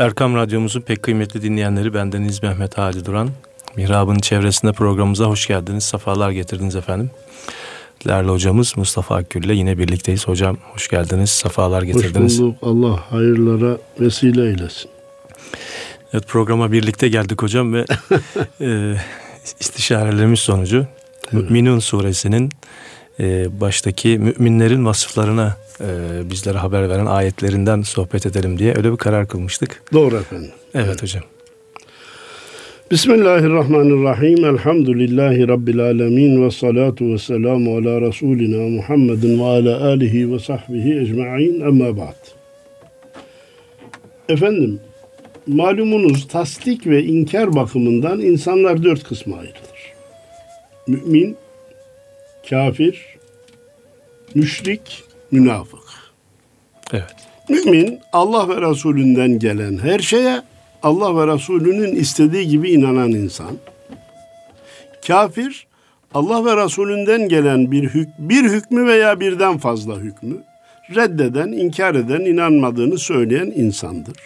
Erkam Radyomuzun pek kıymetli dinleyenleri bendeniz Mehmet Hadi Duran. Mihrab'ın çevresinde programımıza hoş geldiniz, sefalar getirdiniz efendim. Değerli hocamız Mustafa Akgül ile yine birlikteyiz. Hocam hoş geldiniz, sefalar getirdiniz. Hoş bulduk. Allah hayırlara vesile eylesin. Evet programa birlikte geldik hocam ve e, istişarelerimiz sonucu evet. Müminun suresinin e, baştaki müminlerin vasıflarına e, bizlere haber veren ayetlerinden sohbet edelim diye öyle bir karar kılmıştık. Doğru efendim. Evet, evet. hocam. Bismillahirrahmanirrahim. Elhamdülillahi Rabbil alemin ve salatu ve selamu ala Resulina Muhammedin ve ala alihi ve sahbihi ecma'in emma ba'd. Efendim, malumunuz tasdik ve inkar bakımından insanlar dört kısma ayrılır. Mümin, kafir, müşrik, münafık. Evet. Mümin Allah ve Resulünden gelen her şeye Allah ve Resulünün istediği gibi inanan insan. Kafir Allah ve Resulünden gelen bir hük bir hükmü veya birden fazla hükmü reddeden, inkar eden, inanmadığını söyleyen insandır.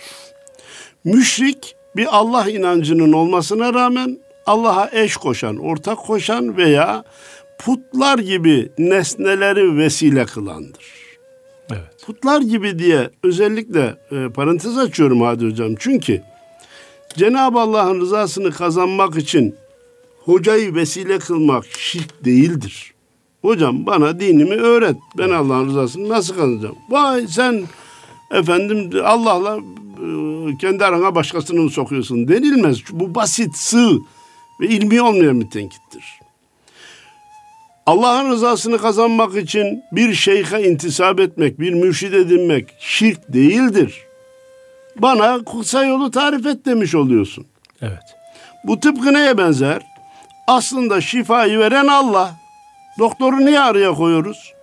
Müşrik bir Allah inancının olmasına rağmen Allah'a eş koşan, ortak koşan veya putlar gibi nesneleri vesile kılandır. Evet. Putlar gibi diye özellikle e, parantez açıyorum Hadi Hocam. Çünkü Cenab-ı Allah'ın rızasını kazanmak için hocayı vesile kılmak şirk değildir. Hocam bana dinimi öğret. Ben Allah'ın rızasını nasıl kazanacağım? Vay sen efendim Allah'la e, kendi arana başkasını mı sokuyorsun denilmez. Bu basit, sığ ve ilmi olmayan bir tenkittir. Allah'ın rızasını kazanmak için bir şeyhe intisap etmek, bir mürşid edinmek şirk değildir. Bana kısa yolu tarif et demiş oluyorsun. Evet. Bu tıpkı neye benzer? Aslında şifayı veren Allah. Doktoru niye araya koyuyoruz?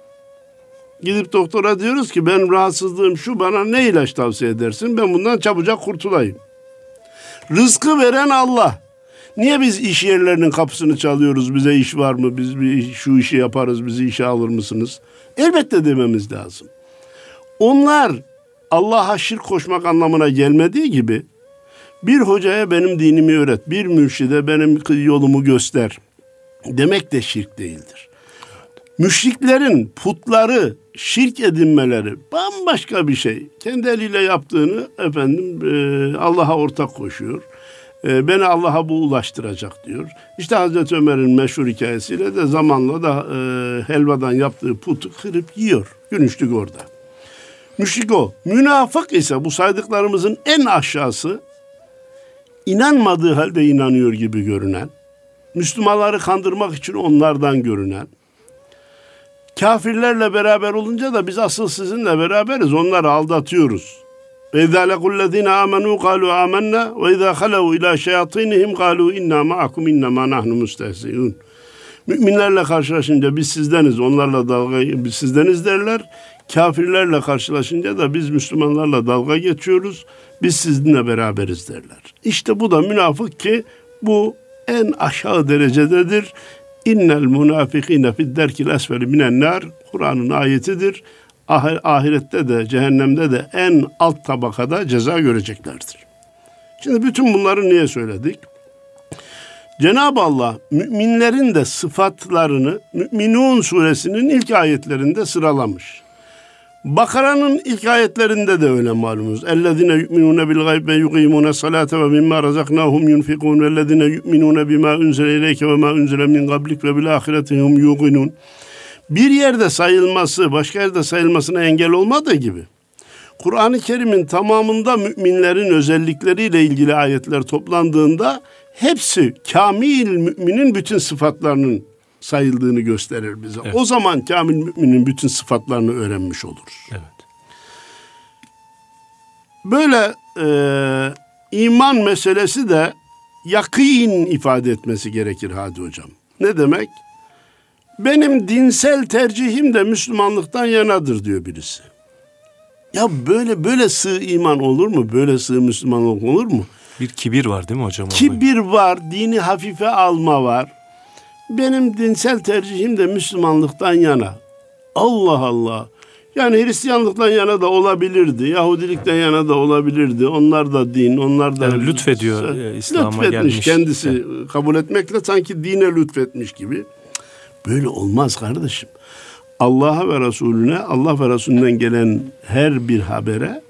Gidip doktora diyoruz ki ben rahatsızlığım şu bana ne ilaç tavsiye edersin? Ben bundan çabucak kurtulayım. Rızkı veren Allah. Niye biz iş yerlerinin kapısını çalıyoruz? Bize iş var mı? Biz bir şu işi yaparız. Bizi işe alır mısınız? Elbette dememiz lazım. Onlar Allah'a şirk koşmak anlamına gelmediği gibi bir hocaya benim dinimi öğret, bir mürşide benim yolumu göster demek de şirk değildir. Müşriklerin putları, şirk edinmeleri bambaşka bir şey. Kendi eliyle yaptığını efendim e, Allah'a ortak koşuyor. E, beni Allah'a bu ulaştıracak diyor. İşte Hazreti Ömer'in meşhur hikayesiyle de zamanla da e, helvadan yaptığı putu kırıp yiyor. Günüşlük orada. Müşrik o. Münafık ise bu saydıklarımızın en aşağısı inanmadığı halde inanıyor gibi görünen, Müslümanları kandırmak için onlardan görünen, kafirlerle beraber olunca da biz asıl sizinle beraberiz, onları aldatıyoruz. İzâ lekullezîne âmenû kâlû âmennâ ve izâ halevû ilâ şeyatînihim kâlû innâ ma'akum innamâ nahnu müstehzi'ûn. Müminlerle karşılaşınca biz sizdeniz, onlarla dalga biz sizdeniz derler. Kafirlerle karşılaşınca da biz Müslümanlarla dalga geçiyoruz. Biz sizinle beraberiz derler. İşte bu da münafık ki bu en aşağı derecededir. İnnel münafikine fid derkil esfeli minen nar Kur'an'ın ayetidir. Ahirette de cehennemde de en alt tabakada ceza göreceklerdir. Şimdi bütün bunları niye söyledik? Cenab-ı Allah müminlerin de sıfatlarını Müminun suresinin ilk ayetlerinde sıralamış. Bakara'nın ilk ayetlerinde de öyle malumunuz. Ellezine yu'minune bil gayb ve yuqimune salate ve mimma razaknahum yunfikun ve ellezine yu'minune bima unzile ileyke ve ma unzile min qablik ve bil ahiretihum yuqinun. Bir yerde sayılması, başka yerde sayılmasına engel olmadığı gibi Kur'an-ı Kerim'in tamamında müminlerin özellikleriyle ilgili ayetler toplandığında hepsi kamil müminin bütün sıfatlarının sayıldığını gösterir bize. Evet. O zaman kamil müminin bütün sıfatlarını öğrenmiş oluruz. Evet. Böyle e, iman meselesi de yakîn ifade etmesi gerekir Hadi Hocam. Ne demek? Benim dinsel tercihim de Müslümanlıktan yanadır diyor birisi. Ya böyle böyle sığ iman olur mu? Böyle sığ Müslümanlık olur mu? Bir kibir var değil mi hocam? Kibir var, dini hafife alma var. Benim dinsel tercihim de Müslümanlıktan yana. Allah Allah. Yani Hristiyanlıktan yana da olabilirdi, Yahudilikten yana da olabilirdi. Onlar da din, onlar da Yani lütfediyor, e, İslam'a lütfetmiş gelmiş. kendisi kabul etmekle sanki dine lütfetmiş gibi. Böyle olmaz kardeşim. Allah'a ve Resulüne, Allah ve Resulünden gelen her bir habere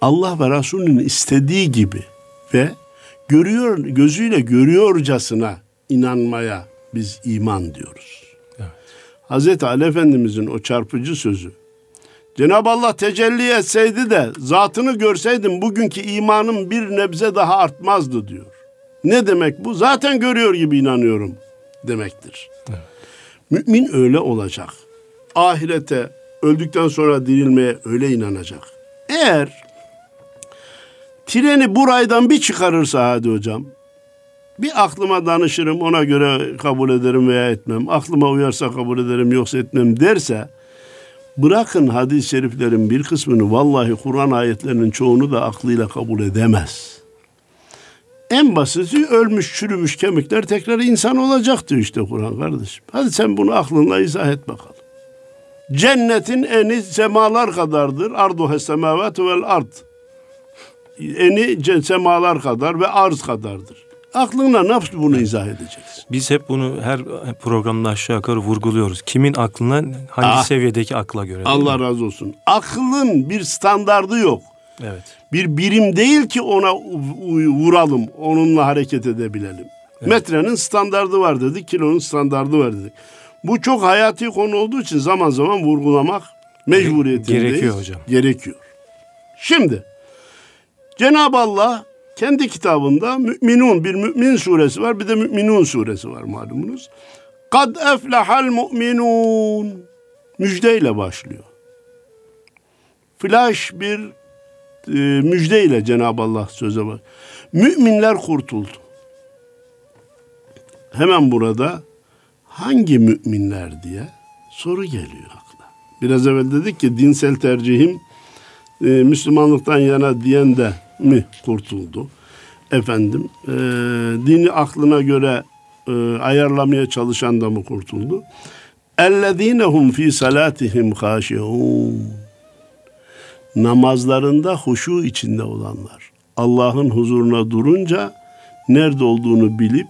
Allah ve Resulünün istediği gibi ve görüyor gözüyle görüyorcasına inanmaya biz iman diyoruz. Evet. Hazreti Ali Efendimizin o çarpıcı sözü. Cenab-ı Allah tecelli etseydi de zatını görseydim bugünkü imanım bir nebze daha artmazdı diyor. Ne demek bu? Zaten görüyor gibi inanıyorum demektir. Mümin öyle olacak. Ahirete, öldükten sonra dirilmeye öyle inanacak. Eğer treni buraydan bir çıkarırsa hadi hocam, bir aklıma danışırım ona göre kabul ederim veya etmem. Aklıma uyarsa kabul ederim yoksa etmem derse bırakın hadis-i şeriflerin bir kısmını vallahi Kur'an ayetlerinin çoğunu da aklıyla kabul edemez. En basiti ölmüş çürümüş kemikler tekrar insan olacaktı işte Kur'an kardeşim. Hadi sen bunu aklınla izah et bakalım. Cennetin eni semalar kadardır. Ardu semavat vel ard. Eni semalar kadar ve arz kadardır. Aklınla nasıl bunu izah edeceksin? Biz hep bunu her programda aşağı yukarı vurguluyoruz. Kimin aklına hangi Ah. seviyedeki akla göre. Allah mi? razı olsun. Aklın bir standardı yok. Evet. Bir birim değil ki ona vuralım, onunla hareket edebilelim. Metrenin standardı var dedik, kilonun standardı var dedik. Bu çok hayati konu olduğu için zaman zaman vurgulamak mecburiyetindeyiz. Gerekiyor hocam. Gerekiyor. Şimdi Cenab-ı Allah kendi kitabında Müminun bir Mümin suresi var, bir de Müminun suresi var malumunuz. Kad eflehal mu'minun müjdeyle başlıyor. Flash bir müjdeyle Cenab-ı Allah söze bak. Müminler kurtuldu. Hemen burada hangi müminler diye soru geliyor akla. Biraz evvel dedik ki dinsel tercihim e, Müslümanlıktan yana diyen de mi kurtuldu? Efendim e, dini aklına göre e, ayarlamaya çalışan da mı kurtuldu? اَلَّذ۪ينَهُمْ ف۪ي salatihim خَاشِعُونَ namazlarında huşu içinde olanlar. Allah'ın huzuruna durunca nerede olduğunu bilip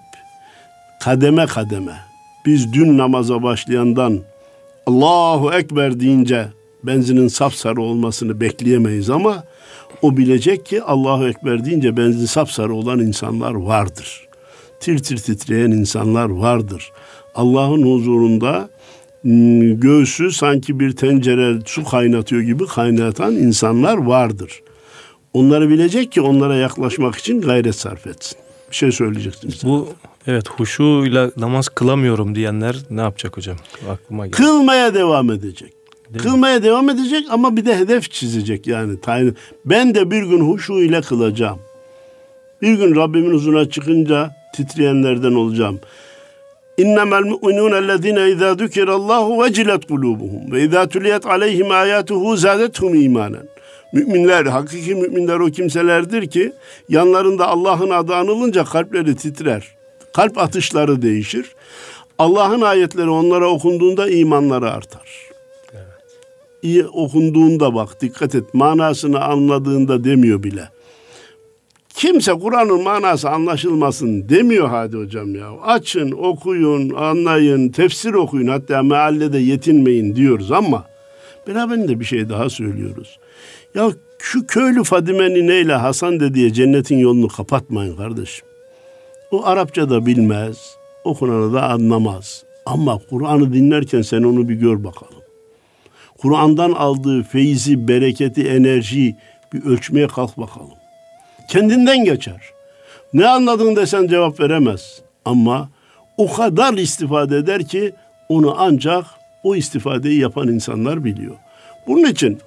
kademe kademe biz dün namaza başlayandan Allahu Ekber deyince benzinin sapsarı olmasını bekleyemeyiz ama o bilecek ki Allahu Ekber deyince benzin sapsarı olan insanlar vardır. Tir tir titreyen insanlar vardır. Allah'ın huzurunda göğsü sanki bir tencere su kaynatıyor gibi kaynatan insanlar vardır. Onları bilecek ki onlara yaklaşmak için gayret sarf etsin. Bir şey söyleyecektim size. Bu evet huşuyla namaz kılamıyorum diyenler ne yapacak hocam? Aklıma geldi. Kılmaya devam edecek. Değil mi? Kılmaya devam edecek ama bir de hedef çizecek yani. Tayin. Ben de bir gün huşu ile kılacağım. Bir gün Rabbimin huzuruna çıkınca titreyenlerden olacağım. İnnemel mu'minun ellezine izâ zükirallahu vecilet kulubuhum ve izâ tuliyet aleyhim âyâtuhu zâdethum imanen. Müminler, hakiki müminler o kimselerdir ki yanlarında Allah'ın adı anılınca kalpleri titrer. Kalp atışları değişir. Allah'ın ayetleri onlara okunduğunda imanları artar. İyi okunduğunda bak dikkat et manasını anladığında demiyor bile. Kimse Kur'an'ın manası anlaşılmasın demiyor hadi hocam ya. Açın, okuyun, anlayın, tefsir okuyun hatta meallede yetinmeyin diyoruz ama beraberinde bir şey daha söylüyoruz. Ya şu köylü Fadime nineyle Hasan dediye cennetin yolunu kapatmayın kardeşim. O Arapça da bilmez, okunanı da anlamaz. Ama Kur'an'ı dinlerken sen onu bir gör bakalım. Kur'an'dan aldığı feyzi, bereketi, enerjiyi bir ölçmeye kalk bakalım. Kendinden geçer. Ne anladın desen cevap veremez. Ama o kadar istifade eder ki onu ancak o istifadeyi yapan insanlar biliyor. Bunun için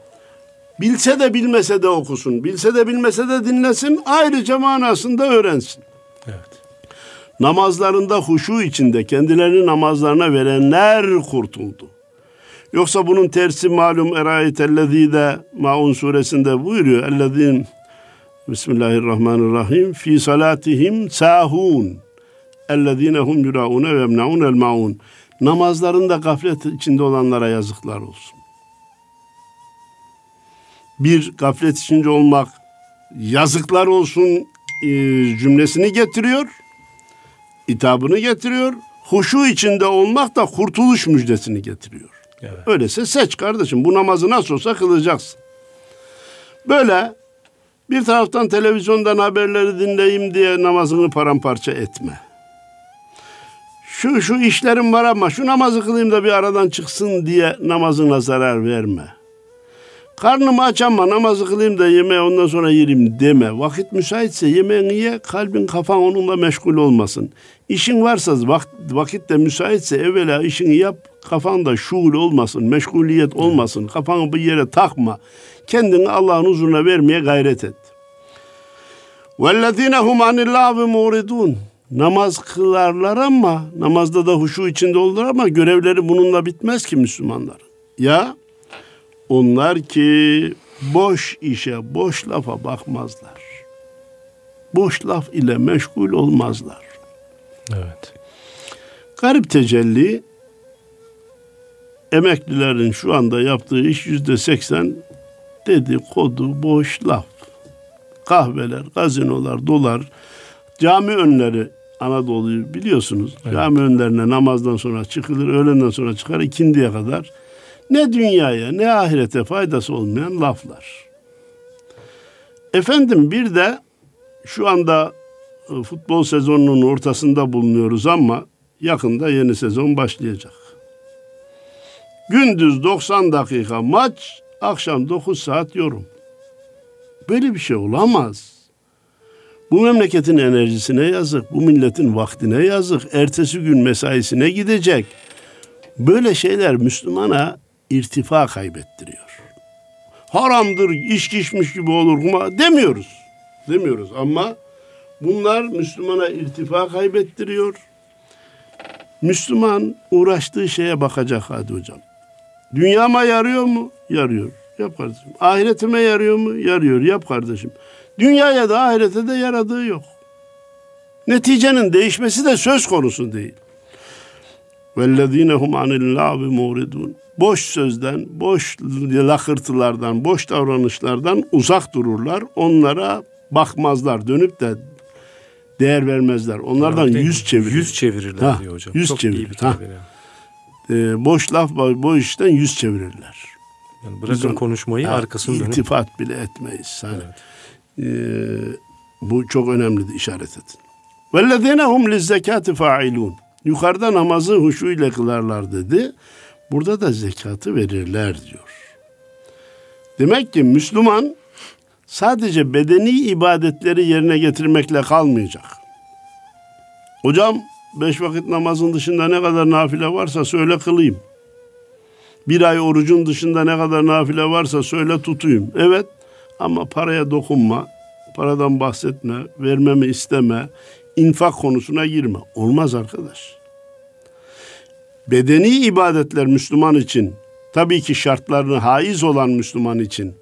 bilse de bilmese de okusun, bilse de bilmese de dinlesin, ayrıca manasında öğrensin. Evet. Namazlarında huşu içinde kendilerini namazlarına verenler kurtuldu. Yoksa bunun tersi malum erayetellezî de Maun suresinde buyuruyor. Ellezîn Bismillahirrahmanirrahim. Fi salatihim sahun. Ellezîne hum yuraûne ve yemnaûn el maun. Namazlarında gaflet içinde olanlara yazıklar olsun. bir gaflet içinde olmak yazıklar olsun e, cümlesini getiriyor. hitabını getiriyor. Huşu içinde olmak da kurtuluş müjdesini getiriyor. Evet. Öyleyse seç kardeşim. Bu namazı nasıl olsa kılacaksın. Böyle bir taraftan televizyondan haberleri dinleyeyim diye namazını paramparça etme. Şu şu işlerim var ama şu namazı kılayım da bir aradan çıksın diye namazına zarar verme. Karnım aç ama namazı kılayım da yemeği ondan sonra yerim deme. Vakit müsaitse yemeğini ye, kalbin kafan onunla meşgul olmasın. İşin varsa vakit de müsaitse evvela işini yap, kafan da şuul olmasın, meşguliyet olmasın. Kafanı bir yere takma Kendini Allah'ın huzuruna vermeye gayret et. وَالَّذ۪ينَ هُمْ عَنِ اللّٰهِ مُورِدُونَ Namaz kılarlar ama namazda da huşu içinde olur ama görevleri bununla bitmez ki Müslümanlar. Ya onlar ki boş işe, boş lafa bakmazlar. Boş laf ile meşgul olmazlar. Evet. Garip tecelli emeklilerin şu anda yaptığı iş yüzde seksen dedikodu, boş laf. Kahveler, gazinolar, dolar, cami önleri Anadolu'yu biliyorsunuz. Evet. Cami önlerine namazdan sonra çıkılır, öğlenden sonra çıkar ikindiye kadar. Ne dünyaya ne ahirete faydası olmayan laflar. Efendim bir de şu anda e, futbol sezonunun ortasında bulunuyoruz ama yakında yeni sezon başlayacak. Gündüz 90 dakika maç, akşam 9 saat yorum. Böyle bir şey olamaz. Bu memleketin enerjisine yazık, bu milletin vaktine yazık, ertesi gün mesaisine gidecek. Böyle şeyler Müslümana irtifa kaybettiriyor. Haramdır, içki içmiş gibi olur mu demiyoruz. Demiyoruz ama bunlar Müslümana irtifa kaybettiriyor. Müslüman uğraştığı şeye bakacak hadi hocam. Dünyama yarıyor mu? Yarıyor. Yap kardeşim. Ahiretime yarıyor mu? Yarıyor. Yap kardeşim. Dünyaya da ahirete de yaradığı yok. Neticenin değişmesi de söz konusu değil. وَالَّذ۪ينَ هُمْ عَنِ اللّٰهِ مُورِدُونَ Boş sözden, boş lakırtılardan, boş davranışlardan uzak dururlar. Onlara bakmazlar. Dönüp de değer vermezler. Onlardan ya, yüz çevirir. Yüz çevirirler ha, diyor hocam. Yüz Çok çevirir. Iyi bir ha. Ee, boş laf, boş işten yüz çevirirler. Yani bırakın Biz konuşmayı ha, arkasını dönüp. İltifat bile etmeyiz. Hani. Evet. Ee, bu çok önemli işaret edin. وَالَّذِينَ هُمْ لِزَّكَاتِ فَاِلُونَ Yukarıda namazı huşu ile kılarlar dedi. Burada da zekatı verirler diyor. Demek ki Müslüman sadece bedeni ibadetleri yerine getirmekle kalmayacak. Hocam beş vakit namazın dışında ne kadar nafile varsa söyle kılayım. Bir ay orucun dışında ne kadar nafile varsa söyle tutuyum. Evet ama paraya dokunma, paradan bahsetme, vermemi isteme, infak konusuna girme. Olmaz arkadaş. Bedeni ibadetler Müslüman için, tabii ki şartlarını haiz olan Müslüman için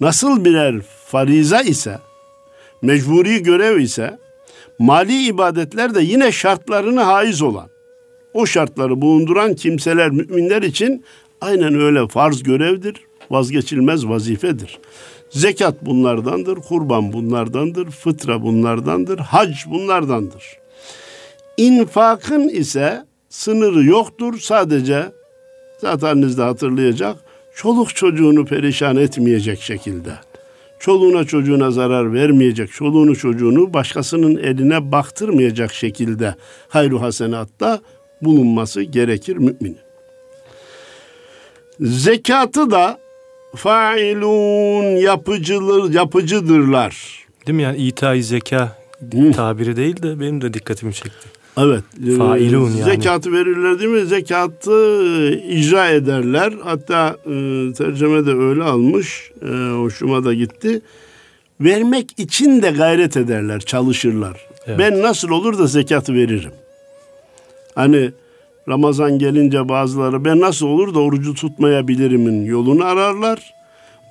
nasıl birer fariza ise, mecburi görev ise, mali ibadetler de yine şartlarını haiz olan, o şartları bulunduran kimseler, müminler için aynen öyle farz görevdir, vazgeçilmez vazifedir. Zekat bunlardandır, kurban bunlardandır, fıtra bunlardandır, hac bunlardandır. İnfakın ise sınırı yoktur. Sadece zaten de hatırlayacak. Çoluk çocuğunu perişan etmeyecek şekilde. Çoluğuna çocuğuna zarar vermeyecek, çoluğunu çocuğunu başkasının eline baktırmayacak şekilde hayru hasenatta bulunması gerekir müminin. Zekatı da failun yapıcılar, yapıcıdırlar. Değil mi yani itay zeka Hı. tabiri değil de benim de dikkatimi çekti. Evet. Failun yani. Zekatı verirler değil mi? Zekatı e, icra ederler. Hatta e, tercüme de öyle almış. E, hoşuma da gitti. Vermek için de gayret ederler, çalışırlar. Evet. Ben nasıl olur da zekatı veririm. Hani Ramazan gelince bazıları ben nasıl olur da orucu tutmayabilirimin yolunu ararlar.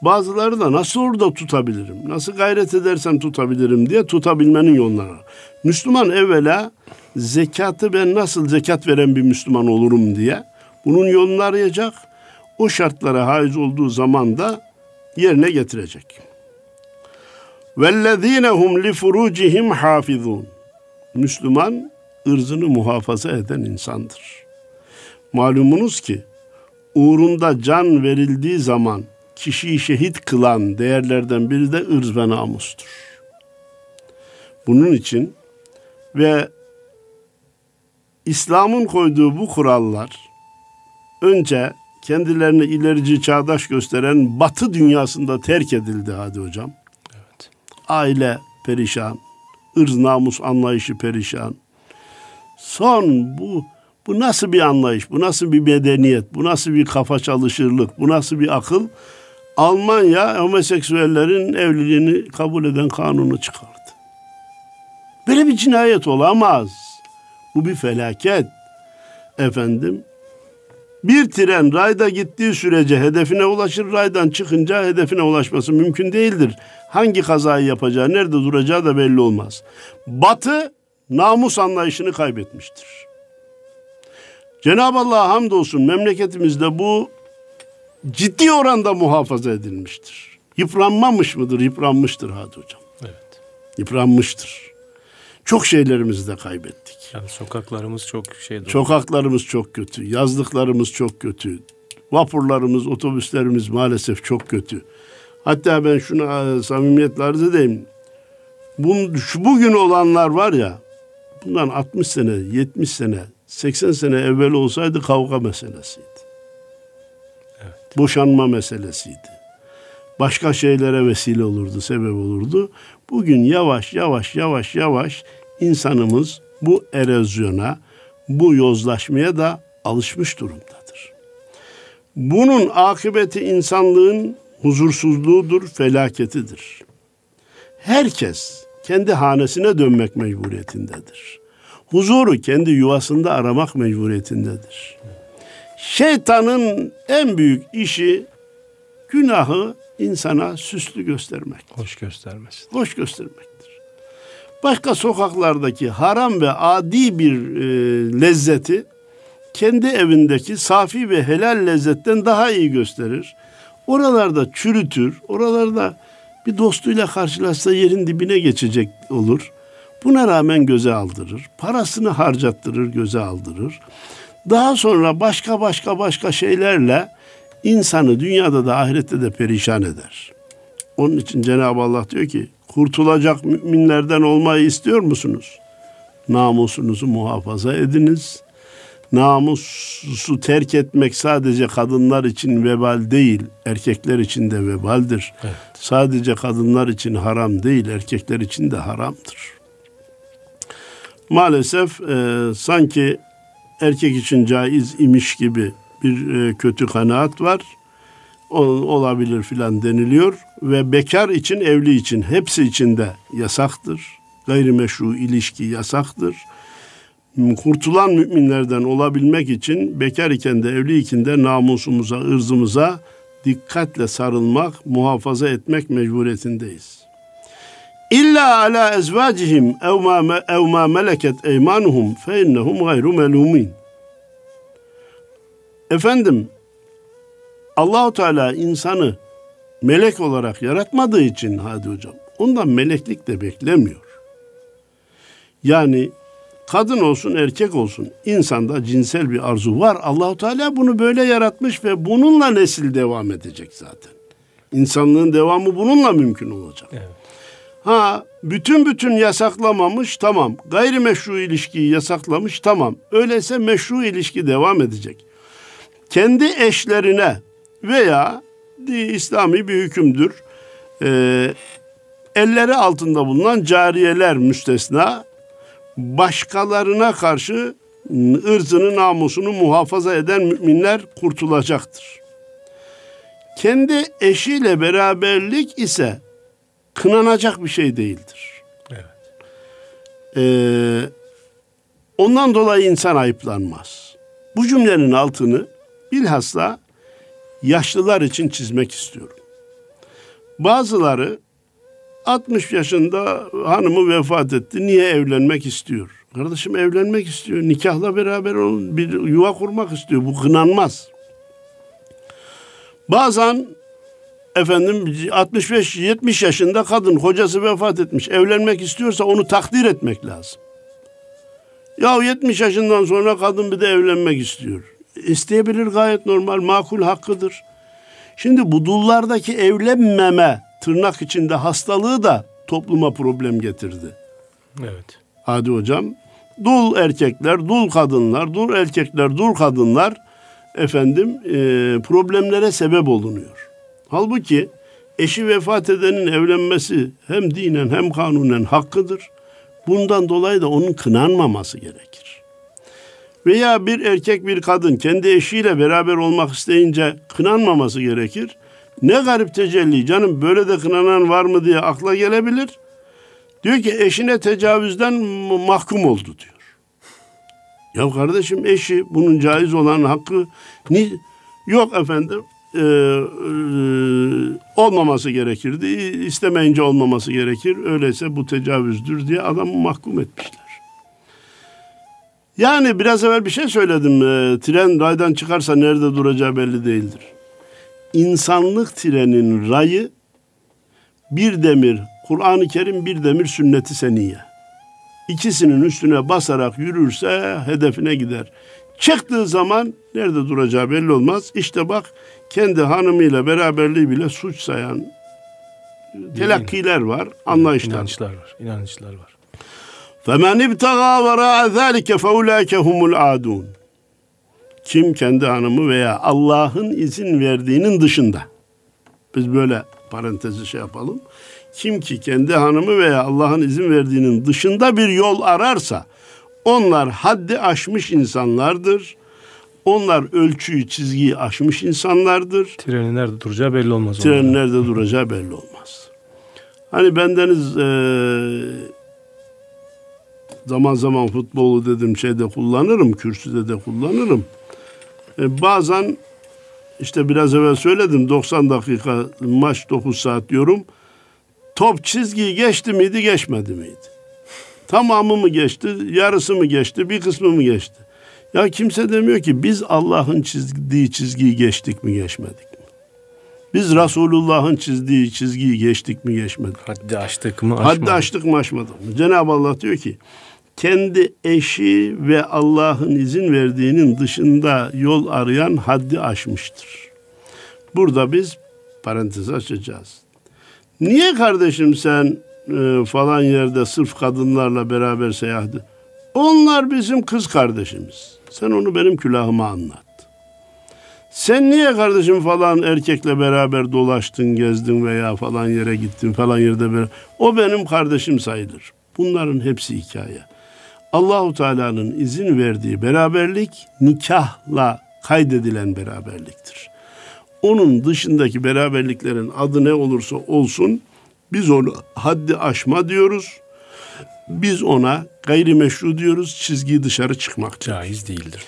Bazıları da nasıl olur da tutabilirim, nasıl gayret edersem tutabilirim diye tutabilmenin yolunu arar. Müslüman evvela zekatı ben nasıl zekat veren bir Müslüman olurum diye bunun yolunu arayacak. O şartlara haiz olduğu zaman da yerine getirecek. وَالَّذ۪ينَ هُمْ لِفُرُوجِهِمْ حَافِظُونَ Müslüman ırzını muhafaza eden insandır. Malumunuz ki uğrunda can verildiği zaman kişiyi şehit kılan değerlerden biri de ırz ve namustur. Bunun için ve İslam'ın koyduğu bu kurallar önce kendilerini ilerici çağdaş gösteren batı dünyasında terk edildi hadi hocam. Evet. Aile perişan, ırz namus anlayışı perişan. Son bu bu nasıl bir anlayış, bu nasıl bir medeniyet, bu nasıl bir kafa çalışırlık, bu nasıl bir akıl? Almanya homoseksüellerin evliliğini kabul eden kanunu çıkardı. Böyle bir cinayet olamaz. Bu bir felaket. Efendim, bir tren rayda gittiği sürece hedefine ulaşır, raydan çıkınca hedefine ulaşması mümkün değildir. Hangi kazayı yapacağı, nerede duracağı da belli olmaz. Batı namus anlayışını kaybetmiştir. Cenab-ı Allah'a hamdolsun memleketimizde bu ciddi oranda muhafaza edilmiştir. Yıpranmamış mıdır? Yıpranmıştır hadi hocam. Evet. Yıpranmıştır. Çok şeylerimizi de kaybettik. Yani sokaklarımız çok şey. Sokaklarımız çok kötü. Yazlıklarımız çok kötü. Vapurlarımız, otobüslerimiz maalesef çok kötü. Hatta ben şunu e, samimiyetle arz edeyim. şu bugün olanlar var ya, bundan 60 sene, 70 sene, 80 sene evvel olsaydı kavga meselesiydi. Evet. Boşanma meselesiydi. Başka şeylere vesile olurdu, sebep olurdu. Bugün yavaş yavaş yavaş yavaş insanımız bu erozyona, bu yozlaşmaya da alışmış durumdadır. Bunun akıbeti insanlığın huzursuzluğudur, felaketidir. Herkes kendi hanesine dönmek mecburiyetindedir. Huzuru kendi yuvasında aramak mecburiyetindedir. Şeytanın en büyük işi günahı insana süslü göstermek. Hoş göstermesi. Hoş göstermek başka sokaklardaki haram ve adi bir e, lezzeti kendi evindeki safi ve helal lezzetten daha iyi gösterir. Oralarda çürütür, oralarda bir dostuyla karşılaşsa yerin dibine geçecek olur. Buna rağmen göze aldırır. Parasını harcattırır, göze aldırır. Daha sonra başka başka başka şeylerle insanı dünyada da ahirette de perişan eder. Onun için Cenab-ı Allah diyor ki kurtulacak müminlerden olmayı istiyor musunuz? Namusunuzu muhafaza ediniz. Namusu terk etmek sadece kadınlar için vebal değil, erkekler için de vebaldir. Evet. Sadece kadınlar için haram değil, erkekler için de haramdır. Maalesef e, sanki erkek için caiz imiş gibi bir e, kötü kanaat var olabilir filan deniliyor ve bekar için evli için hepsi için de yasaktır. Gayrimeşru ilişki yasaktır. Kurtulan müminlerden olabilmek için bekar iken de evli iken de namusumuza, ırzımıza dikkatle sarılmak, muhafaza etmek mecburiyetindeyiz. İlla ala ezvacihim ev ma ev ma meleket eymanuhum fe innahum gayru melumin. Efendim Allahu Teala insanı melek olarak yaratmadığı için hadi hocam ondan meleklik de beklemiyor. Yani kadın olsun erkek olsun insanda cinsel bir arzu var. Allahu Teala bunu böyle yaratmış ve bununla nesil devam edecek zaten. İnsanlığın devamı bununla mümkün olacak. Evet. Ha bütün bütün yasaklamamış tamam. Gayrimeşru ilişkiyi yasaklamış tamam. Öyleyse meşru ilişki devam edecek. Kendi eşlerine veya İslami bir hükümdür. Ee, elleri altında bulunan cariyeler müstesna başkalarına karşı ırzını namusunu muhafaza eden müminler kurtulacaktır. Kendi eşiyle beraberlik ise kınanacak bir şey değildir. Evet. Ee, ondan dolayı insan ayıplanmaz. Bu cümlenin altını bilhassa yaşlılar için çizmek istiyorum. Bazıları 60 yaşında hanımı vefat etti. Niye evlenmek istiyor? Kardeşim evlenmek istiyor. Nikahla beraber olun, bir yuva kurmak istiyor. Bu kınanmaz. Bazen efendim 65-70 yaşında kadın kocası vefat etmiş. Evlenmek istiyorsa onu takdir etmek lazım. Ya 70 yaşından sonra kadın bir de evlenmek istiyor. İsteyebilir gayet normal, makul hakkıdır. Şimdi bu dullardaki evlenmeme tırnak içinde hastalığı da topluma problem getirdi. Evet. Hadi hocam. Dul erkekler, dul kadınlar, dul erkekler, dul kadınlar efendim e, problemlere sebep olunuyor. Halbuki eşi vefat edenin evlenmesi hem dinen hem kanunen hakkıdır. Bundan dolayı da onun kınanmaması gerekir. Veya bir erkek bir kadın kendi eşiyle beraber olmak isteyince kınanmaması gerekir. Ne garip tecelli canım böyle de kınanan var mı diye akla gelebilir. Diyor ki eşine tecavüzden mahkum oldu diyor. Ya kardeşim eşi bunun caiz olan hakkı ni yok efendim e, e, olmaması gerekirdi. İstemeyince olmaması gerekir. Öyleyse bu tecavüzdür diye adamı mahkum etmişler. Yani biraz evvel bir şey söyledim. E, tren raydan çıkarsa nerede duracağı belli değildir. İnsanlık trenin rayı bir demir Kur'an-ı Kerim bir demir sünneti seniye. İkisinin üstüne basarak yürürse hedefine gider. Çıktığı zaman nerede duracağı belli olmaz. İşte bak kendi hanımıyla beraberliği bile suç sayan telakkiler var, anlayışlar. İnançlar var. İnançlar var. فَمَنْ اِبْتَغَى وَرَاءَ ذَٰلِكَ فَاُولَٰئِكَ هُمُ الْعَادُونَ Kim kendi hanımı veya Allah'ın izin verdiğinin dışında. Biz böyle parantezi şey yapalım. Kim ki kendi hanımı veya Allah'ın izin verdiğinin dışında bir yol ararsa onlar haddi aşmış insanlardır. Onlar ölçüyü, çizgiyi aşmış insanlardır. Trenin nerede duracağı belli olmaz. Trenin nerede duracağı belli olmaz. Hani bendeniz e, zaman zaman futbolu dedim şeyde kullanırım, kürsüde de kullanırım. E, bazen işte biraz evvel söyledim 90 dakika maç 9 saat diyorum. Top çizgiyi geçti miydi geçmedi miydi? Tamamı mı geçti, yarısı mı geçti, bir kısmı mı geçti? Ya kimse demiyor ki biz Allah'ın çizdiği çizgiyi geçtik mi geçmedik mi? Biz Resulullah'ın çizdiği çizgiyi geçtik mi geçmedik mi? Haddi aştık mı aşmadık Haddi aştık mı aşmadık mı? Cenab-ı Allah diyor ki kendi eşi ve Allah'ın izin verdiğinin dışında yol arayan haddi aşmıştır. Burada biz parantez açacağız. Niye kardeşim sen e, falan yerde sırf kadınlarla beraber seyahat Onlar bizim kız kardeşimiz. Sen onu benim külahıma anlat. Sen niye kardeşim falan erkekle beraber dolaştın, gezdin veya falan yere gittin, falan yerde beraber. O benim kardeşim sayılır. Bunların hepsi hikaye. Allahu Teala'nın izin verdiği beraberlik nikahla kaydedilen beraberliktir. Onun dışındaki beraberliklerin adı ne olursa olsun biz onu haddi aşma diyoruz. Biz ona gayrimeşru diyoruz. Çizgiyi dışarı çıkmak. Caiz değildir.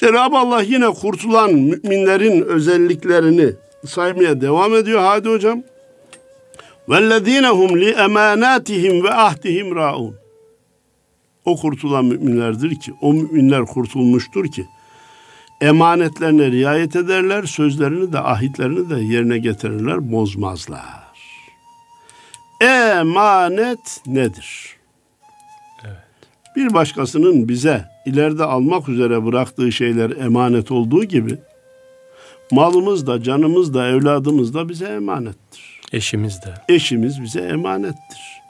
Cenab-ı Allah yine kurtulan müminlerin özelliklerini saymaya devam ediyor. Hadi hocam. وَالَّذ۪ينَ هُمْ لِاَمَانَاتِهِمْ وَاَهْدِهِمْ رَاُونَ O kurtulan müminlerdir ki, o müminler kurtulmuştur ki, emanetlerine riayet ederler, sözlerini de, ahitlerini de yerine getirirler, bozmazlar. Emanet nedir? Bir başkasının bize ileride almak üzere bıraktığı şeyler emanet olduğu gibi malımız da, canımız da, evladımız da bize emanettir. Eşimiz de. Eşimiz bize emanettir.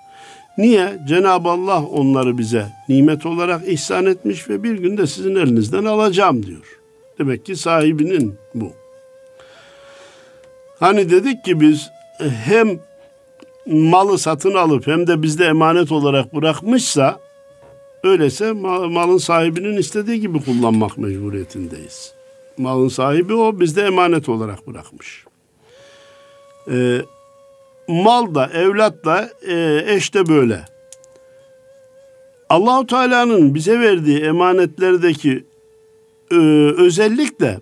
Niye? Cenab-ı Allah onları bize nimet olarak ihsan etmiş ve bir günde sizin elinizden alacağım diyor. Demek ki sahibinin bu. Hani dedik ki biz hem malı satın alıp hem de bizde emanet olarak bırakmışsa öyleyse malın sahibinin istediği gibi kullanmak mecburiyetindeyiz. Malın sahibi o bizde emanet olarak bırakmış. Ee, mal da evlat da e, eş de böyle. Allahu Teala'nın bize verdiği emanetlerdeki e, özellik de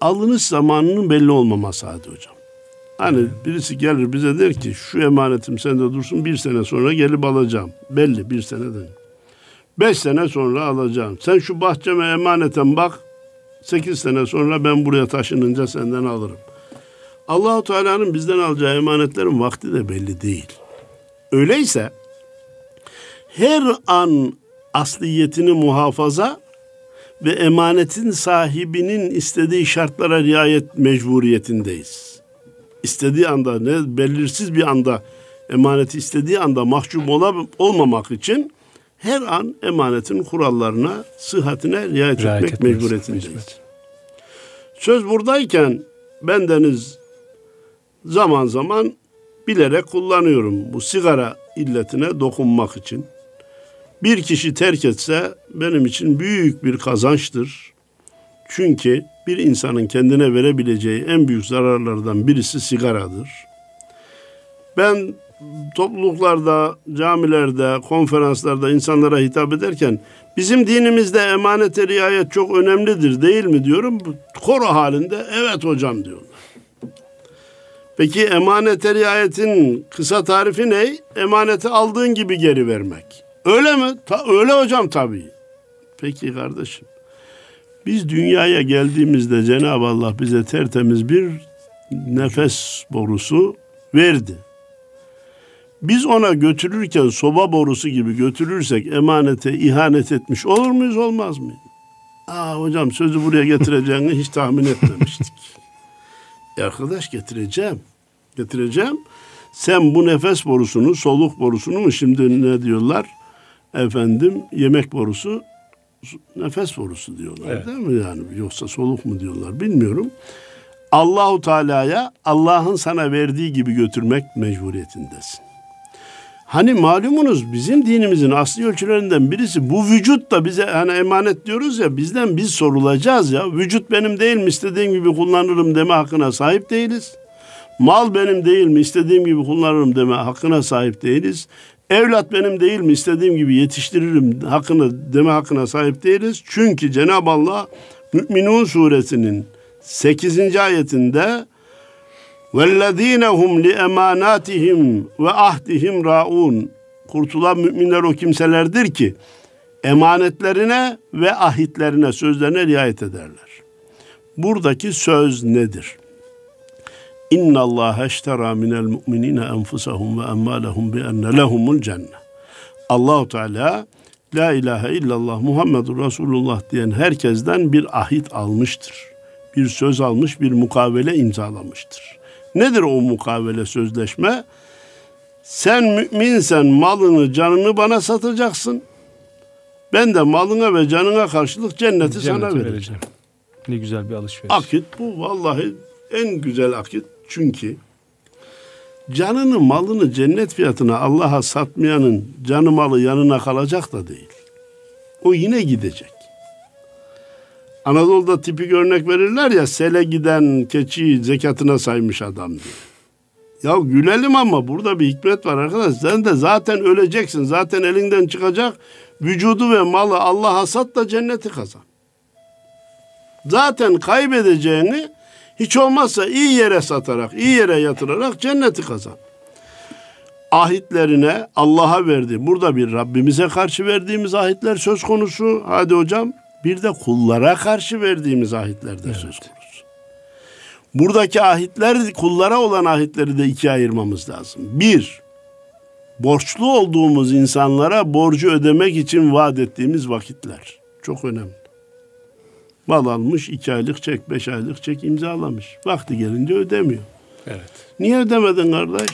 alınış zamanının belli olmaması hadi hocam. Hani birisi gelir bize der ki şu emanetim sende dursun bir sene sonra gelip alacağım. Belli bir seneden. Beş sene sonra alacağım. Sen şu bahçeme emaneten bak. Sekiz sene sonra ben buraya taşınınca senden alırım. Allahu Teala'nın bizden alacağı emanetlerin vakti de belli değil. Öyleyse her an asliyetini muhafaza ve emanetin sahibinin istediği şartlara riayet mecburiyetindeyiz. İstediği anda ne belirsiz bir anda emaneti istediği anda mahcup olmamak için her an emanetin kurallarına, sıhhatine riayet, riayet etmek mecburiyetindeyiz. Söz buradayken bendeniz zaman zaman bilerek kullanıyorum bu sigara illetine dokunmak için. Bir kişi terk etse benim için büyük bir kazançtır. Çünkü bir insanın kendine verebileceği en büyük zararlardan birisi sigaradır. Ben topluluklarda, camilerde, konferanslarda insanlara hitap ederken bizim dinimizde emanete riayet çok önemlidir değil mi diyorum. Koro halinde evet hocam diyorlar. Peki emanete riayetin kısa tarifi ne? Emaneti aldığın gibi geri vermek. Öyle mi? Ta, öyle hocam tabii. Peki kardeşim. Biz dünyaya geldiğimizde Cenab-ı Allah bize tertemiz bir nefes borusu verdi. Biz ona götürürken soba borusu gibi götürürsek emanete ihanet etmiş olur muyuz olmaz mı? Aa hocam sözü buraya getireceğini hiç tahmin etmemiştik. E arkadaş getireceğim. Getireceğim. Sen bu nefes borusunu, soluk borusunu mu şimdi ne diyorlar? Efendim yemek borusu, nefes borusu diyorlar evet. değil mi yani? Yoksa soluk mu diyorlar bilmiyorum. Allahu Teala'ya Allah'ın sana verdiği gibi götürmek mecburiyetindesin. Hani malumunuz bizim dinimizin asli ölçülerinden birisi bu vücut da bize hani emanet diyoruz ya bizden biz sorulacağız ya. Vücut benim değil mi istediğim gibi kullanırım deme hakkına sahip değiliz. Mal benim değil mi istediğim gibi kullanırım deme hakkına sahip değiliz. Evlat benim değil mi istediğim gibi yetiştiririm hakkını deme hakkına sahip değiliz. Çünkü Cenab-ı Allah Müminun suresinin 8. ayetinde وَالَّذ۪ينَ هُمْ لِاَمَانَاتِهِمْ وَاَهْدِهِمْ raun Kurtulan müminler o kimselerdir ki emanetlerine ve ahitlerine, sözlerine riayet ederler. Buradaki söz nedir? İnna Allah eştera minel mu'minine enfusahum ve emmalahum bi enne lehumul cennet. Allahu Teala La ilahe illallah Muhammedur Resulullah diyen herkesten bir ahit almıştır. Bir söz almış, bir mukavele imzalamıştır. Nedir o mukavele sözleşme? Sen müminsen malını canını bana satacaksın. Ben de malına ve canına karşılık cenneti, cenneti sana vereceğim. vereceğim. Ne güzel bir alışveriş. Akit bu vallahi en güzel akit. Çünkü canını malını cennet fiyatına Allah'a satmayanın canı malı yanına kalacak da değil. O yine gidecek. Anadolu'da tipik örnek verirler ya sele giden keçi zekatına saymış adam diye. Ya gülelim ama burada bir hikmet var arkadaş. Sen de zaten öleceksin. Zaten elinden çıkacak. Vücudu ve malı Allah'a sat da cenneti kazan. Zaten kaybedeceğini hiç olmazsa iyi yere satarak, iyi yere yatırarak cenneti kazan. Ahitlerine Allah'a verdi. Burada bir Rabbimize karşı verdiğimiz ahitler söz konusu. Hadi hocam bir de kullara karşı verdiğimiz ahitlerde evet. söz konusu. Buradaki ahitler kullara olan ahitleri de ikiye ayırmamız lazım. Bir, borçlu olduğumuz insanlara borcu ödemek için vaat ettiğimiz vakitler. Çok önemli. Mal almış iki aylık çek, beş aylık çek imzalamış. Vakti gelince ödemiyor. Evet. Niye ödemedin kardeş?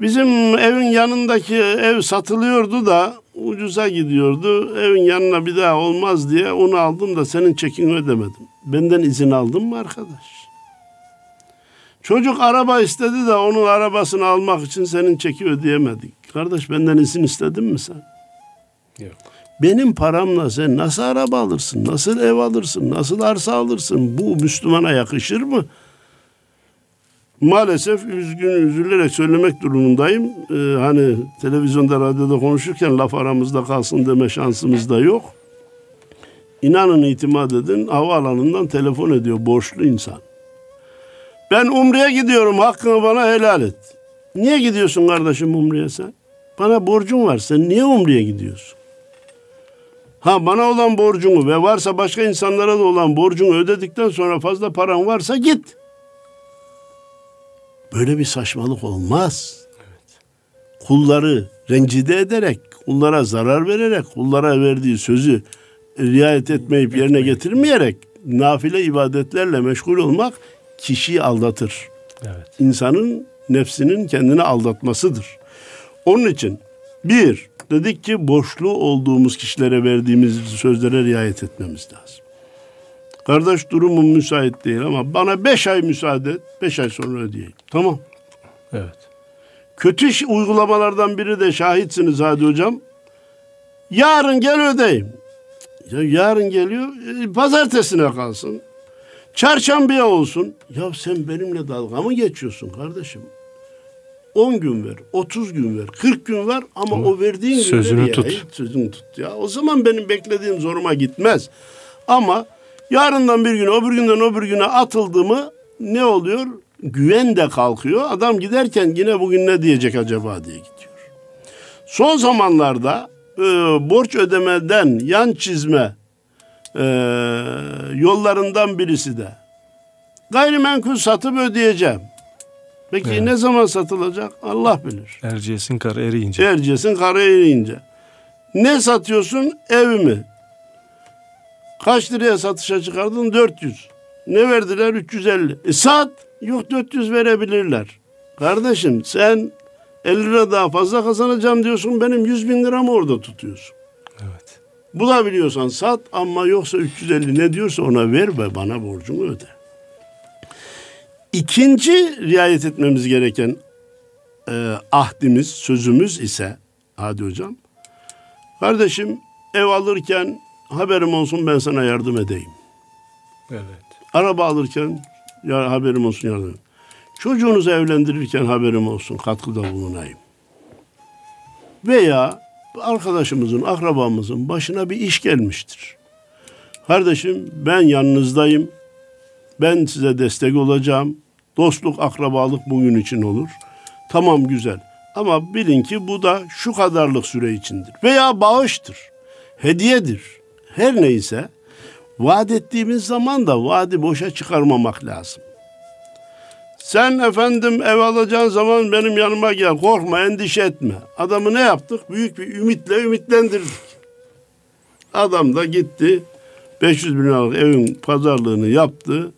Bizim evin yanındaki ev satılıyordu da ucuza gidiyordu. Evin yanına bir daha olmaz diye onu aldım da senin çekini ödemedim. Benden izin aldın mı arkadaş? Çocuk araba istedi de onun arabasını almak için senin çeki ödeyemedik. Kardeş benden izin istedin mi sen? Yok. Benim paramla sen nasıl araba alırsın, nasıl ev alırsın, nasıl arsa alırsın? Bu Müslümana yakışır mı? Maalesef üzgün üzülerek söylemek durumundayım. Ee, hani televizyonda, radyoda konuşurken laf aramızda kalsın deme şansımız da yok. İnanın itimat edin havaalanından telefon ediyor borçlu insan. Ben Umre'ye gidiyorum hakkını bana helal et. Niye gidiyorsun kardeşim Umre'ye sen? Bana borcun var sen niye Umre'ye gidiyorsun? Ha bana olan borcunu ve varsa başka insanlara da olan borcunu ödedikten sonra fazla paran varsa git. Böyle bir saçmalık olmaz. Kulları rencide ederek, kullara zarar vererek, kullara verdiği sözü riayet etmeyip yerine getirmeyerek nafile ibadetlerle meşgul olmak kişiyi aldatır. Evet. İnsanın nefsinin kendini aldatmasıdır. Onun için bir, dedik ki borçlu olduğumuz kişilere verdiğimiz sözlere riayet etmemiz lazım. Kardeş durumum müsait değil ama bana beş ay müsaade et, beş ay sonra ödeyeyim. Tamam. Evet. Kötü uygulamalardan biri de şahitsiniz Hadi Hocam. Yarın gel ödeyim. Ya yarın geliyor, e, pazartesine kalsın. Çarşambaya olsun. Ya sen benimle dalga mı geçiyorsun kardeşim? 10 gün ver, 30 gün ver, 40 gün ver ama o verdiğin Sözünü günleri tut. Ya, sözünü tut ya. O zaman benim beklediğim zoruma gitmez. Ama yarından bir güne, öbür günden öbür güne atıldı mı ne oluyor? Güven de kalkıyor. Adam giderken yine bugün ne diyecek acaba diye gidiyor. Son zamanlarda e, borç ödemeden yan çizme e, yollarından birisi de gayrimenkul satıp ödeyeceğim. Peki Evet. ne zaman satılacak? Allah bilir. Erciyes'in karı eriyince. Ercesin karaya inince. Ne satıyorsun? Evimi. Kaç liraya satışa çıkardın? 400. Ne verdiler? 350. E sat. Yok 400 verebilirler. Kardeşim sen 50 lira daha fazla kazanacağım diyorsun. Benim 100 bin liramı orada tutuyorsun. Evet. Bulabiliyorsan sat ama yoksa 350 ne diyorsa ona ver ve bana borcumu öde. İkinci riayet etmemiz gereken e, ahdimiz, sözümüz ise hadi hocam. Kardeşim ev alırken haberim olsun ben sana yardım edeyim. Evet. Araba alırken ya haberim olsun yardım. Çocuğunuzu evlendirirken haberim olsun katkıda bulunayım. Veya arkadaşımızın, akrabamızın başına bir iş gelmiştir. Kardeşim ben yanınızdayım. Ben size destek olacağım. Dostluk, akrabalık bugün için olur. Tamam güzel. Ama bilin ki bu da şu kadarlık süre içindir. Veya bağıştır. Hediyedir. Her neyse vaat ettiğimiz zaman da vaadi boşa çıkarmamak lazım. Sen efendim ev alacağın zaman benim yanıma gel. Korkma, endişe etme. Adamı ne yaptık? Büyük bir ümitle ümitlendirdik. Adam da gitti. 500 bin liralık evin pazarlığını yaptı.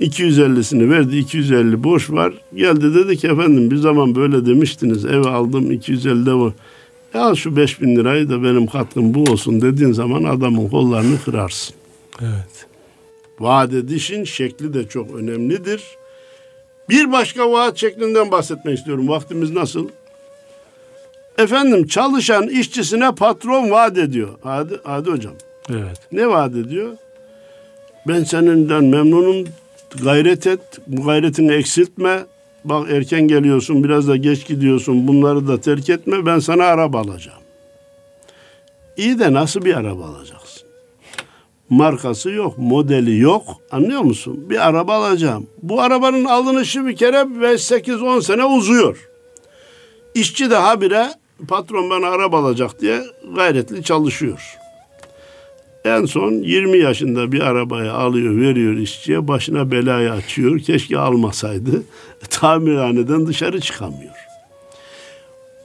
250'sini verdi. 250 boş var. Geldi dedi ki efendim bir zaman böyle demiştiniz. Ev aldım 250 de var. Ya şu 5000 lirayı da benim katkım bu olsun dediğin zaman adamın kollarını kırarsın. Evet. Vaat edişin şekli de çok önemlidir. Bir başka vaat şeklinden bahsetmek istiyorum. Vaktimiz nasıl? Efendim çalışan işçisine patron vaat ediyor. Hadi, hadi hocam. Evet. Ne vaat ediyor? Ben seninden memnunum. Gayret et. Bu gayretini eksiltme. Bak erken geliyorsun, biraz da geç gidiyorsun. Bunları da terk etme. Ben sana araba alacağım. İyi de nasıl bir araba alacaksın? Markası yok, modeli yok. Anlıyor musun? Bir araba alacağım. Bu arabanın alınışı bir kere 8-10 sene uzuyor. İşçi de habire patron bana araba alacak diye gayretli çalışıyor. En son 20 yaşında bir arabayı alıyor, veriyor işçiye, başına belayı açıyor. Keşke almasaydı. Tamirhaneden dışarı çıkamıyor.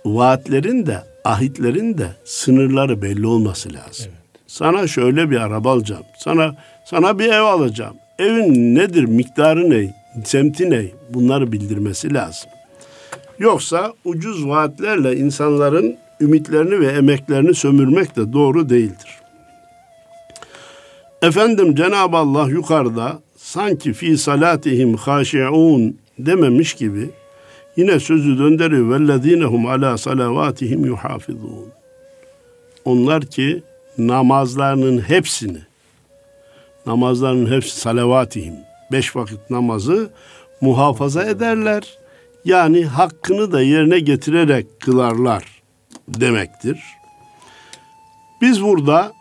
Vaatlerin de, ahitlerin de sınırları belli olması lazım. Sana şöyle bir araba alacağım. Sana sana bir ev alacağım. Evin nedir, miktarı ne, semti ne? Bunları bildirmesi lazım. Yoksa ucuz vaatlerle insanların ümitlerini ve emeklerini sömürmek de doğru değildir. Efendim Cenab-ı Allah yukarıda sanki fi salatihim haşi'un dememiş gibi yine sözü döndürüyor. Vellezinehum ala salavatihim yuhafizun. Onlar ki namazlarının hepsini namazlarının hepsi salavatihim beş vakit namazı muhafaza ederler. Yani hakkını da yerine getirerek kılarlar demektir. Biz burada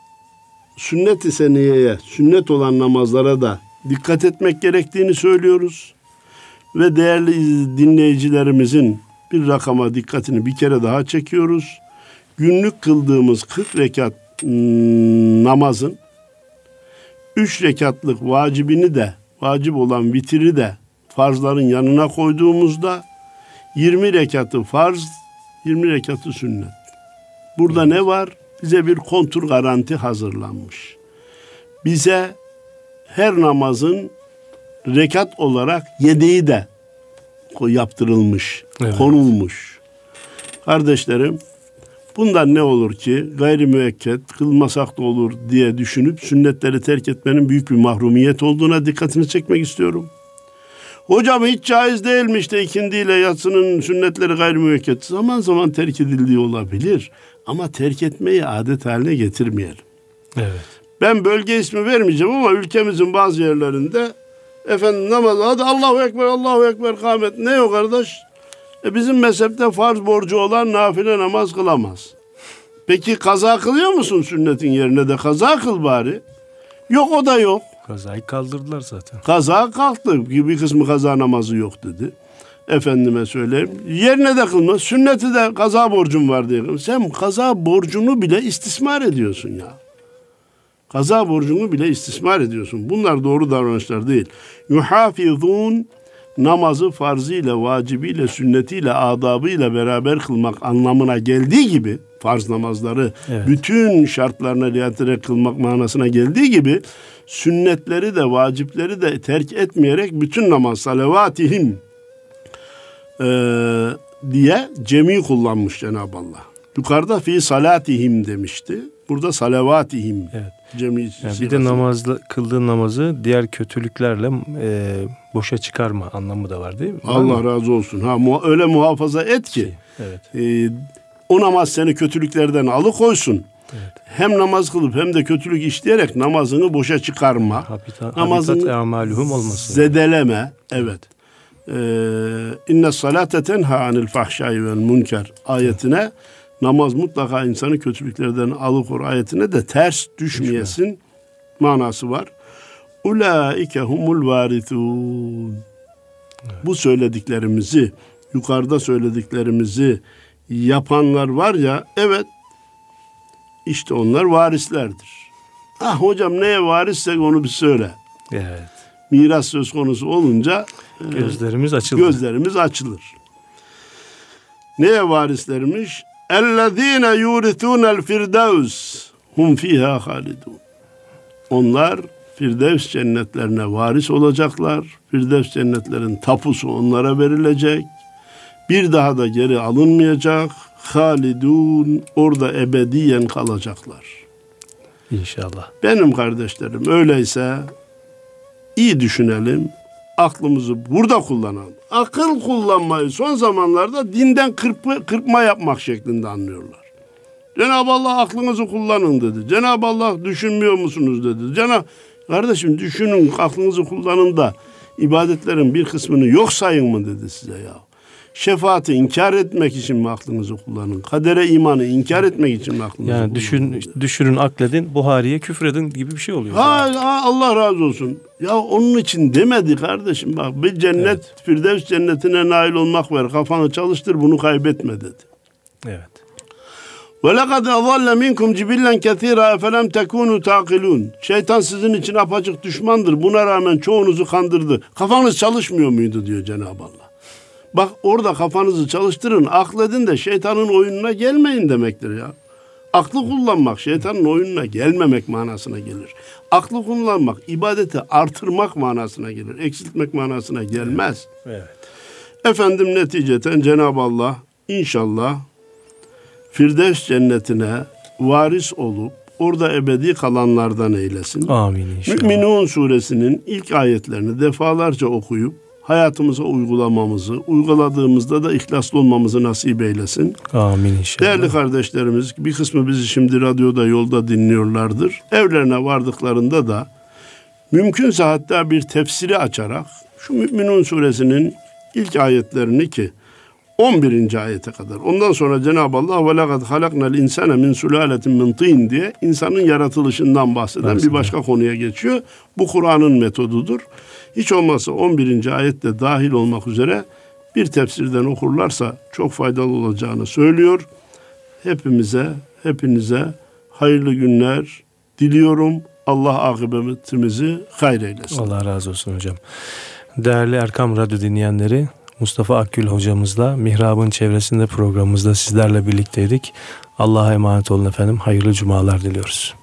sünnet-i seniyeye, sünnet olan namazlara da dikkat etmek gerektiğini söylüyoruz. Ve değerli dinleyicilerimizin bir rakama dikkatini bir kere daha çekiyoruz. Günlük kıldığımız 40 rekat ım, namazın 3 rekatlık vacibini de, vacip olan vitiri de farzların yanına koyduğumuzda 20 rekatı farz, 20 rekatı sünnet. Burada ne var? Bize bir kontur garanti hazırlanmış. Bize her namazın rekat olarak yedeği de yaptırılmış, evet. konulmuş. Kardeşlerim, bundan ne olur ki gayri müekket kılmasak da olur diye düşünüp sünnetleri terk etmenin büyük bir mahrumiyet olduğuna dikkatini çekmek istiyorum. Hocam hiç caiz değilmiş de ikindiyle yatsının sünnetleri gayri müekket. Zaman zaman terk edildiği olabilir. Ama terk etmeyi adet haline getirmeyelim. Evet. Ben bölge ismi vermeyeceğim ama ülkemizin bazı yerlerinde efendim namaz hadi Allahu Ekber Allahu Ekber kâmet. Ne o kardeş? E bizim mezhepte farz borcu olan nafile namaz kılamaz. Peki kaza kılıyor musun sünnetin yerine de kaza kıl bari. Yok o da yok. Kazayı kaldırdılar zaten. Kaza kalktı. Bir kısmı kaza namazı yok dedi. Efendime söyleyeyim. Yerine de kılma. Sünneti de kaza borcum var diye. Sen kaza borcunu bile istismar ediyorsun ya. Kaza borcunu bile istismar ediyorsun. Bunlar doğru davranışlar değil. Yuhafizun namazı farzıyla, vacibiyle, sünnetiyle, adabıyla beraber kılmak anlamına geldiği gibi farz namazları evet. bütün şartlarına riayet kılmak manasına geldiği gibi sünnetleri de vacipleri de terk etmeyerek bütün namaz salavatihim e, diye cemi kullanmış Cenab-ı Allah. Yukarıda fi salatihim demişti. Burada salavatihim. Evet. Cemi yani bir de namazla kıldığın namazı diğer kötülüklerle e, boşa çıkarma anlamı da var değil mi? Allah razı olsun. Ha mu, öyle muhafaza et ki. Evet. E, o namaz seni kötülüklerden alıkoysun. Evet. Hem namaz kılıp hem de kötülük işleyerek namazını boşa çıkarma. Habitat, namazını habitat olmasın. Zedeleme. Evet. Ee, İnne salate tenha anil fahşai vel münker ayetine namaz mutlaka insanı kötülüklerden alıkor ayetine de ters düşmeyesin Düşme. manası var. Ulaike humul varithun. Evet. Bu söylediklerimizi, yukarıda söylediklerimizi yapanlar var ya, evet işte onlar varislerdir. Ah hocam neye varissek onu bir söyle. Evet. Miras söz konusu olunca e, gözlerimiz açılır. Gözlerimiz açılır. Neye varislermiş? اَلَّذ۪ينَ يُورِثُونَ الْفِرْدَوْسِ hum fiha halidun. Onlar Firdevs cennetlerine varis olacaklar. Firdevs cennetlerin tapusu onlara verilecek. Bir daha da geri alınmayacak. Halidun orada ebediyen kalacaklar. İnşallah. Benim kardeşlerim öyleyse iyi düşünelim. Aklımızı burada kullanalım. Akıl kullanmayı son zamanlarda dinden kırpı, kırpma yapmak şeklinde anlıyorlar. Cenab-ı Allah aklınızı kullanın dedi. Cenab-ı Allah düşünmüyor musunuz dedi. Cenab Kardeşim düşünün aklınızı kullanın da ibadetlerin bir kısmını yok sayın mı dedi size ya. Şefaati inkar etmek için mi aklınızı kullanın? Kadere imanı inkar etmek için mi aklınızı yani düşün, kullanın? Düşünün, akledin, Buhari'ye küfredin gibi bir şey oluyor. Ha, ha, Allah razı olsun. Ya onun için demedi kardeşim bak bir cennet, evet. Firdevs cennetine nail olmak var. Kafanı çalıştır bunu kaybetme dedi. Evet. Ve lekad ezalle minkum cibillen kethira efelem tekunu takilun. Şeytan sizin için apaçık düşmandır. Buna rağmen çoğunuzu kandırdı. Kafanız çalışmıyor muydu diyor Cenab-ı Allah. Bak orada kafanızı çalıştırın, akledin de şeytanın oyununa gelmeyin demektir ya. Aklı kullanmak şeytanın oyununa gelmemek manasına gelir. Aklı kullanmak ibadeti artırmak manasına gelir. Eksiltmek manasına gelmez. Evet. Efendim neticeten Cenab-ı Allah inşallah Firdevs cennetine varis olup orada ebedi kalanlardan eylesin. Amin inşallah. Müminun suresinin ilk ayetlerini defalarca okuyup hayatımıza uygulamamızı, uyguladığımızda da ihlaslı olmamızı nasip eylesin. Amin inşallah. Değerli kardeşlerimiz, bir kısmı bizi şimdi radyoda, yolda dinliyorlardır. Evlerine vardıklarında da mümkünse hatta bir tefsiri açarak şu Müminun suresinin ilk ayetlerini ki 11. ayete kadar. Ondan sonra Cenab-ı Allah ve lekad halaknal insane min sulaletin min tin diye insanın yaratılışından bahseden bir başka konuya geçiyor. Bu Kur'an'ın metodudur. Hiç olmazsa 11. ayette dahil olmak üzere bir tefsirden okurlarsa çok faydalı olacağını söylüyor. Hepimize, hepinize hayırlı günler diliyorum. Allah akıbetimizi hayır eylesin. Allah razı olsun hocam. Değerli Erkam Radyo dinleyenleri, Mustafa Akgül hocamızla Mihrab'ın çevresinde programımızda sizlerle birlikteydik. Allah'a emanet olun efendim. Hayırlı cumalar diliyoruz.